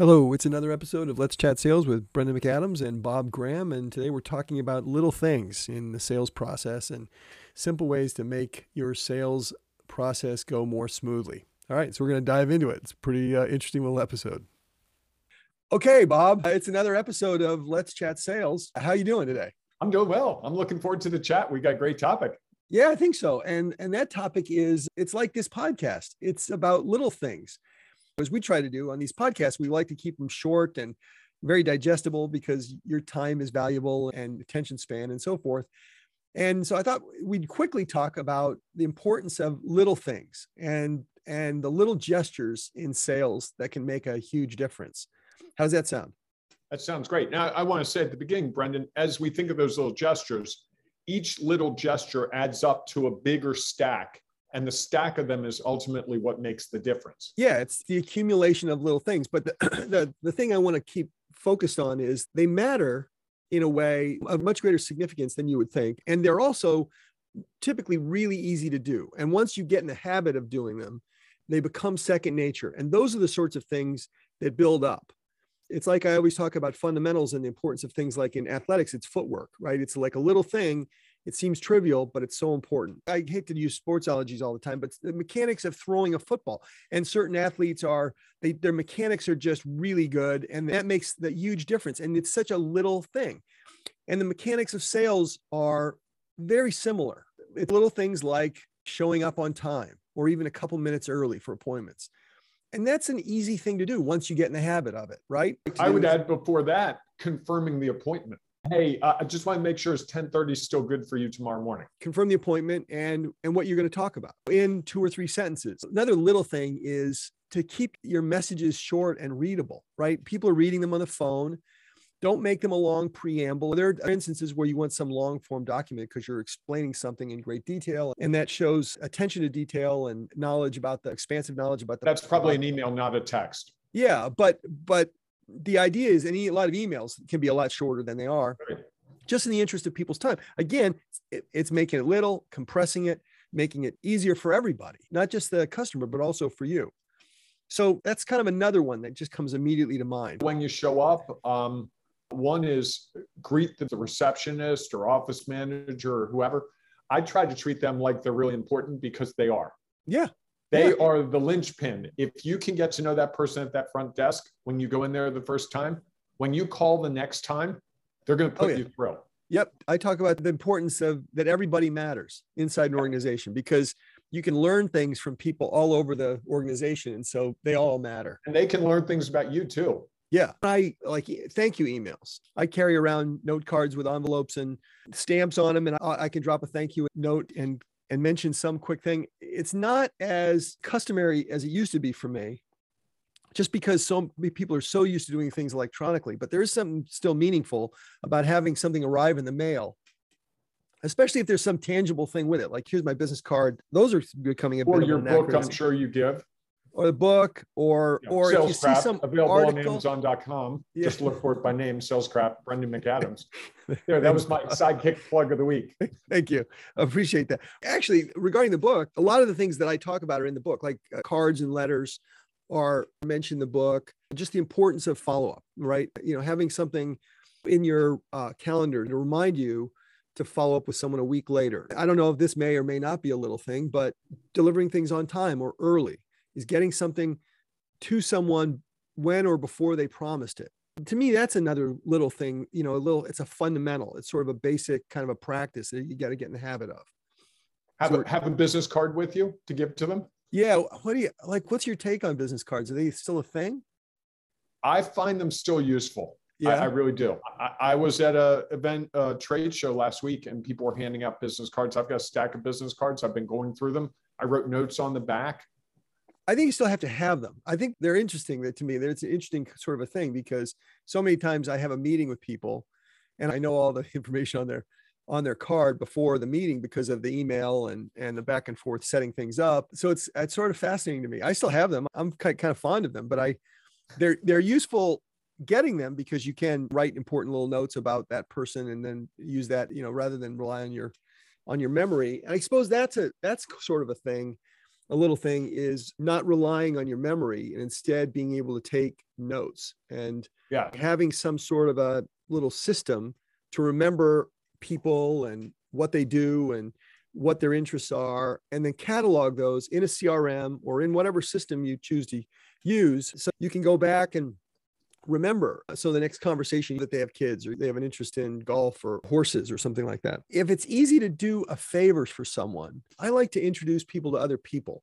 Hello, it's another episode of Let's Chat Sales with Brendan McAdams and Bob Graham. And today we're talking about little things in the sales process and simple ways to make your sales process go more smoothly. All right, so we're going to dive into it. It's a pretty uh, interesting little episode. Okay, Bob, it's another episode of Let's Chat Sales. How you doing today? I'm doing well. I'm looking forward to the chat. We got a great topic. Yeah, I think so. And and that topic is it's like this podcast. It's about little things as we try to do on these podcasts, we like to keep them short and very digestible because your time is valuable and attention span and so forth. And so I thought we'd quickly talk about the importance of little things and and the little gestures in sales that can make a huge difference. How does that sound? That sounds great. Now I want to say at the beginning, Brendan, as we think of those little gestures, each little gesture adds up to a bigger stack and the stack of them is ultimately what makes the difference. Yeah it's the accumulation of little things but the the, the thing i want to keep focused on is they matter in a way of much greater significance than you would think and they're also typically really easy to do. And once you get in the habit of doing them they become second nature and those are the sorts of things that build up. It's like i always talk about fundamentals and the importance of things like in athletics it's footwork right? It's like a little thing it seems trivial, but it's so important. I hate to use sports allergies all the time, but the mechanics of throwing a football and certain athletes are they, their mechanics are just really good, and that makes the huge difference. And it's such a little thing. And the mechanics of sales are very similar. It's little things like showing up on time or even a couple minutes early for appointments. And that's an easy thing to do once you get in the habit of it, right? I would add before that, confirming the appointment hey uh, i just want to make sure it's 10.30 still good for you tomorrow morning confirm the appointment and and what you're going to talk about in two or three sentences another little thing is to keep your messages short and readable right people are reading them on the phone don't make them a long preamble. There are instances where you want some long form document because you're explaining something in great detail, and that shows attention to detail and knowledge about the expansive knowledge about the. That's probably an email, not a text. Yeah, but but the idea is any a lot of emails can be a lot shorter than they are right. just in the interest of people's time. Again it, it's making it little compressing it making it easier for everybody not just the customer but also for you. So that's kind of another one that just comes immediately to mind. When you show up um, one is greet the receptionist or office manager or whoever. I try to treat them like they're really important because they are. Yeah they yeah. are the linchpin. If you can get to know that person at that front desk when you go in there the first time, when you call the next time, they're going to put oh, yeah. you through. Yep. I talk about the importance of that everybody matters inside an organization because you can learn things from people all over the organization. And so they all matter. And they can learn things about you too. Yeah. I like thank you emails. I carry around note cards with envelopes and stamps on them, and I, I can drop a thank you note and and mention some quick thing. It's not as customary as it used to be for me, just because so many people are so used to doing things electronically. But there is something still meaningful about having something arrive in the mail, especially if there's some tangible thing with it. Like here's my business card. Those are becoming a or your book. I'm sure you give or the book or yeah, or if you crap, see some available article, on Amazon.com. Yeah. Just look for it by name, Sales Craft, Brendan McAdams. there, that was my sidekick plug of the week. Thank you. I appreciate that. Actually, regarding the book, a lot of the things that I talk about are in the book, like uh, cards and letters are mentioned in the book. Just the importance of follow-up, right? You know, having something in your uh, calendar to remind you to follow up with someone a week later. I don't know if this may or may not be a little thing, but delivering things on time or early is getting something to someone when or before they promised it. To me, that's another little thing, you know, a little, it's a fundamental, it's sort of a basic kind of a practice that you got to get in the habit of. Have, so, a, have a business card with you to give to them? Yeah. What do you like? What's your take on business cards? Are they still a thing? I find them still useful. Yeah. I, I really do. I, I, was at a event, a trade show last week, and people were handing out business cards. I've got a stack of business cards. I've been going through them. I wrote notes on the back. I think you still have to have them. I think they're interesting to me. That It's an interesting sort of a thing because so many times I have a meeting with people and I know all the information on their on their card before the meeting because of the email and and the back and forth setting things up. So it's it's sort of fascinating to me. I still have them. I'm kind kind of fond of them, but I they're they're useful getting them because you can write important little notes about that person and then use that, you know, rather than rely on your on your memory. And I suppose that's a that's sort of a thing a little thing is not relying on your memory and instead being able to take notes and yeah. having some sort of a little system to remember people and what they do and what their interests are, and then catalog those in a CRM or in whatever system you choose to use. So you can go back and remember. Uh, so the next conversation that they have kids or they have an interest in golf or horses or something like that. If it's easy to do a favor for someone, I like to introduce people to other people.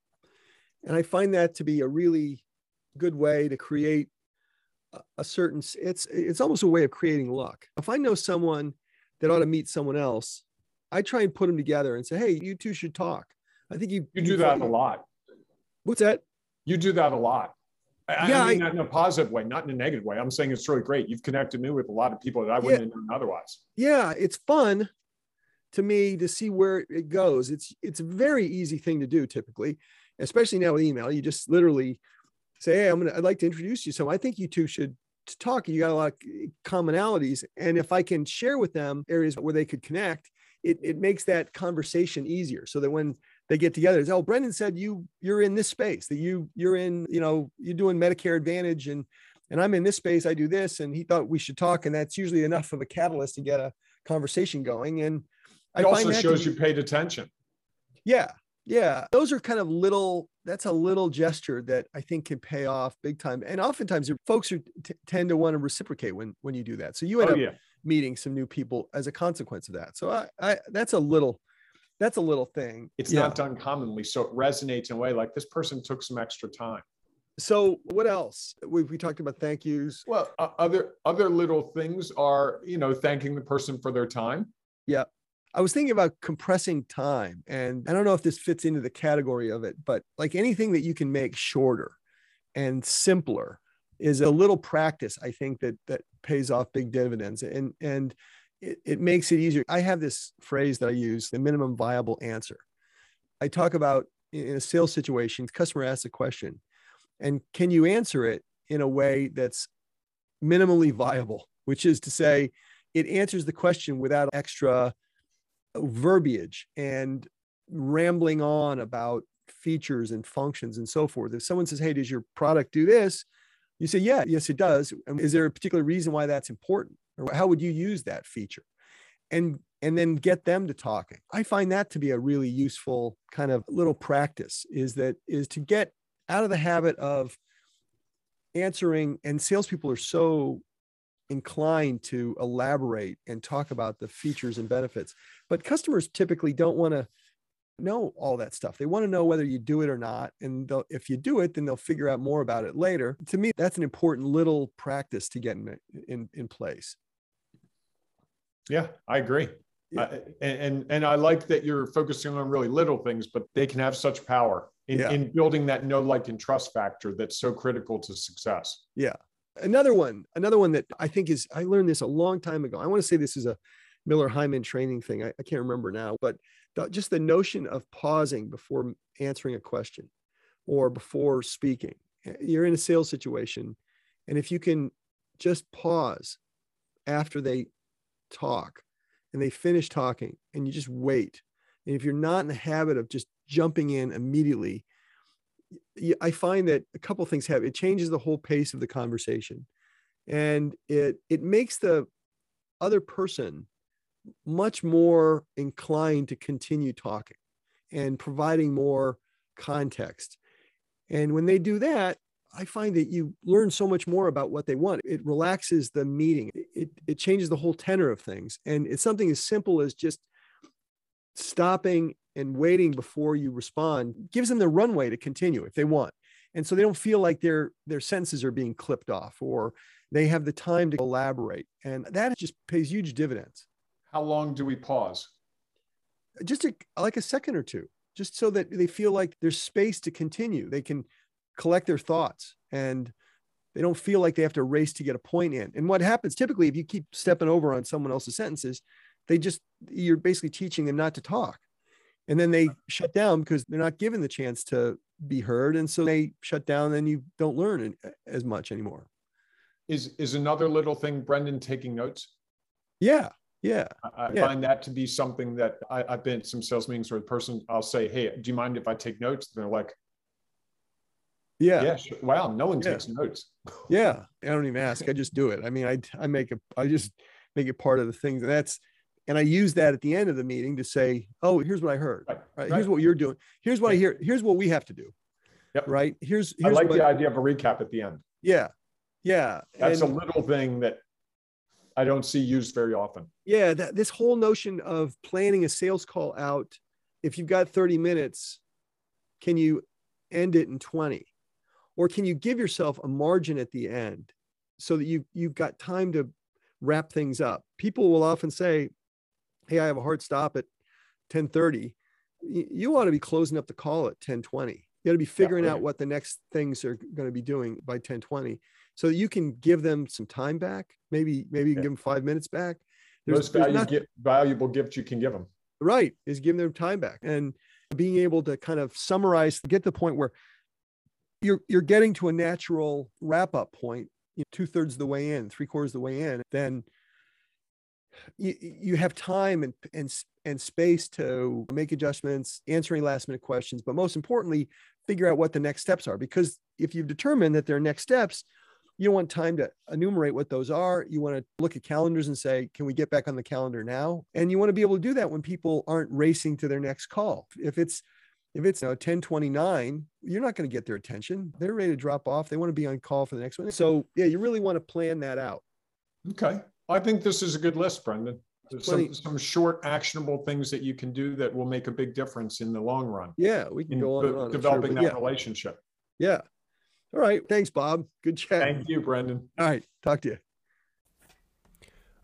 And I find that to be a really good way to create a certain it's it's almost a way of creating luck. If I know someone that ought to meet someone else, I try and put them together and say, "Hey, you two should talk." I think you you do that a lot. What's that? You do that a lot. I, yeah, I mean, I, not in a positive way, not in a negative way. I'm saying it's really great. You've connected me with a lot of people that I wouldn't yeah, have known otherwise. Yeah, it's fun to me to see where it goes. It's it's a very easy thing to do typically, especially now with email. You just literally say, "Hey, I'm gonna. I'd like to introduce you." So I think you two should talk. You got a lot of commonalities, and if I can share with them areas where they could connect, it it makes that conversation easier. So that when they get together. It's, oh, Brendan said you you're in this space that you you're in, you know, you're doing Medicare Advantage and and I'm in this space. I do this, and he thought we should talk, and that's usually enough of a catalyst to get a conversation going. And it I also shows be, you paid attention. Yeah, yeah, those are kind of little. That's a little gesture that I think can pay off big time. And oftentimes, folks are, t- tend to want to reciprocate when when you do that. So you end oh, up yeah. meeting some new people as a consequence of that. So I, I that's a little that's a little thing. It's yeah. not done commonly. So it resonates in a way like this person took some extra time. So what else? We, we talked about thank yous. Well, uh, other other little things are, you know, thanking the person for their time. Yeah. I was thinking about compressing time and I don't know if this fits into the category of it, but like anything that you can make shorter and simpler is a little practice I think that that pays off big dividends. And and it, it makes it easier. I have this phrase that I use the minimum viable answer. I talk about in a sales situation, customer asks a question, and can you answer it in a way that's minimally viable, which is to say, it answers the question without extra verbiage and rambling on about features and functions and so forth. If someone says, Hey, does your product do this? You say, Yeah, yes, it does. And Is there a particular reason why that's important? Or how would you use that feature? And and then get them to talking i find that to be a really useful kind of little practice is that is to get out of the habit of answering and salespeople are so inclined to elaborate and talk about the features and benefits but customers typically don't want to know all that stuff. They want to know whether you do it or not and if you do it then they'll figure out more about it later. To me that's an important little practice to get in, in, in place yeah, I agree. Yeah. Uh, and, and I like that you're focusing on really little things, but they can have such power in, yeah. in building that know, like, and trust factor that's so critical to success. Yeah. Another one, another one that I think is, I learned this a long time ago. I want to say this is a Miller Heiman training thing. I, I can't remember now, but the, just the notion of pausing before answering a question or before speaking. You're in a sales situation, and if you can just pause after they talk and they finish talking and you just wait. And if you're not in the habit of just jumping in immediately, I find that a couple things have it changes the whole pace of the conversation and it it makes the other person much more inclined to continue talking and providing more context. And when they do that, I find that you learn so much more about what they want. It relaxes the meeting. It, changes the whole tenor of things. And it's something as simple as just stopping and waiting before you respond gives them the runway to continue if they want. And so they don't feel like their their senses are being clipped off or they have the time to elaborate. And that just pays huge dividends. How long do we pause? Just a, like a second or two, just so that they feel like there's space to continue. They can collect their thoughts and they don't feel like they have to race to get a point in. And what happens typically, if you keep stepping over on someone else's sentences, they just, you're basically teaching them not to talk. And then they shut down because they're not given the chance to be heard. And so they shut down and you don't learn as much anymore. Is, is another little thing, Brendan, taking notes? Yeah. Yeah. I, yeah. find that to be something that I, have been some sales meetings where the person, I'll say, Hey, do you mind if I take notes? And they're like, Yeah. Yeah. Sure. Wow. No one yeah. takes notes. yeah. I don't even ask. I just do it. I mean, I I make it. I just make it part of the things, and that's and I use that at the end of the meeting to say, "Oh, here's what I heard. Right. right. Here's what you're doing. Here's what I hear. Here's what we have to do. Yep. Right. Here's. here's I like the idea of a recap at the end. Yeah. Yeah. That's and, a little thing that I don't see used very often. Yeah. That this whole notion of planning a sales call out, if you've got 30 minutes, can you end it in 20? Or can you give yourself a margin at the end so that you you've got time to wrap things up? People will often say, hey, I have a hard stop at 1030. You ought to be closing up the call at 1020. You got to be figuring yeah, right. out what the next things are going to be doing by 1020 so that you can give them some time back. Maybe, maybe you can yeah. give them five minutes back. There's, Most value, valuable gift you can give them. Right. Is giving them time back and being able to kind of summarize, get to the point where you're, you're getting to a natural wrap up point, you know, two thirds of the way in, three quarters of the way in, then you, you have time and, and, and space to make adjustments, answering last minute questions, but most importantly, figure out what the next steps are. Because if you've determined that there are next steps, you want time to enumerate what those are. You want to look at calendars and say, can we get back on the calendar now? And you want to be able to do that when people aren't racing to their next call. If it's if it's you know, 1029, you're not going to get their attention. They're ready to drop off. They want to be on call for the next one. So yeah, you really want to plan that out. Okay. I think this is a good list, Brendan. There's some, some short, actionable things that you can do that will make a big difference in the long run. Yeah, we can go on, de- on developing sure, that yeah. relationship. Yeah. All right. Thanks, Bob. Good chat. Thank you, Brendan. All right. Talk to you.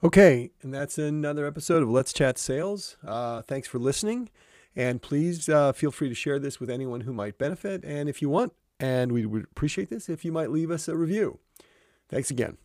Okay, and that's another episode of Let's Chat Sales. Uh, thanks for listening, and please uh, feel free to share this with anyone who might benefit. And if you want, and we would appreciate this if you might leave us a review. Thanks again.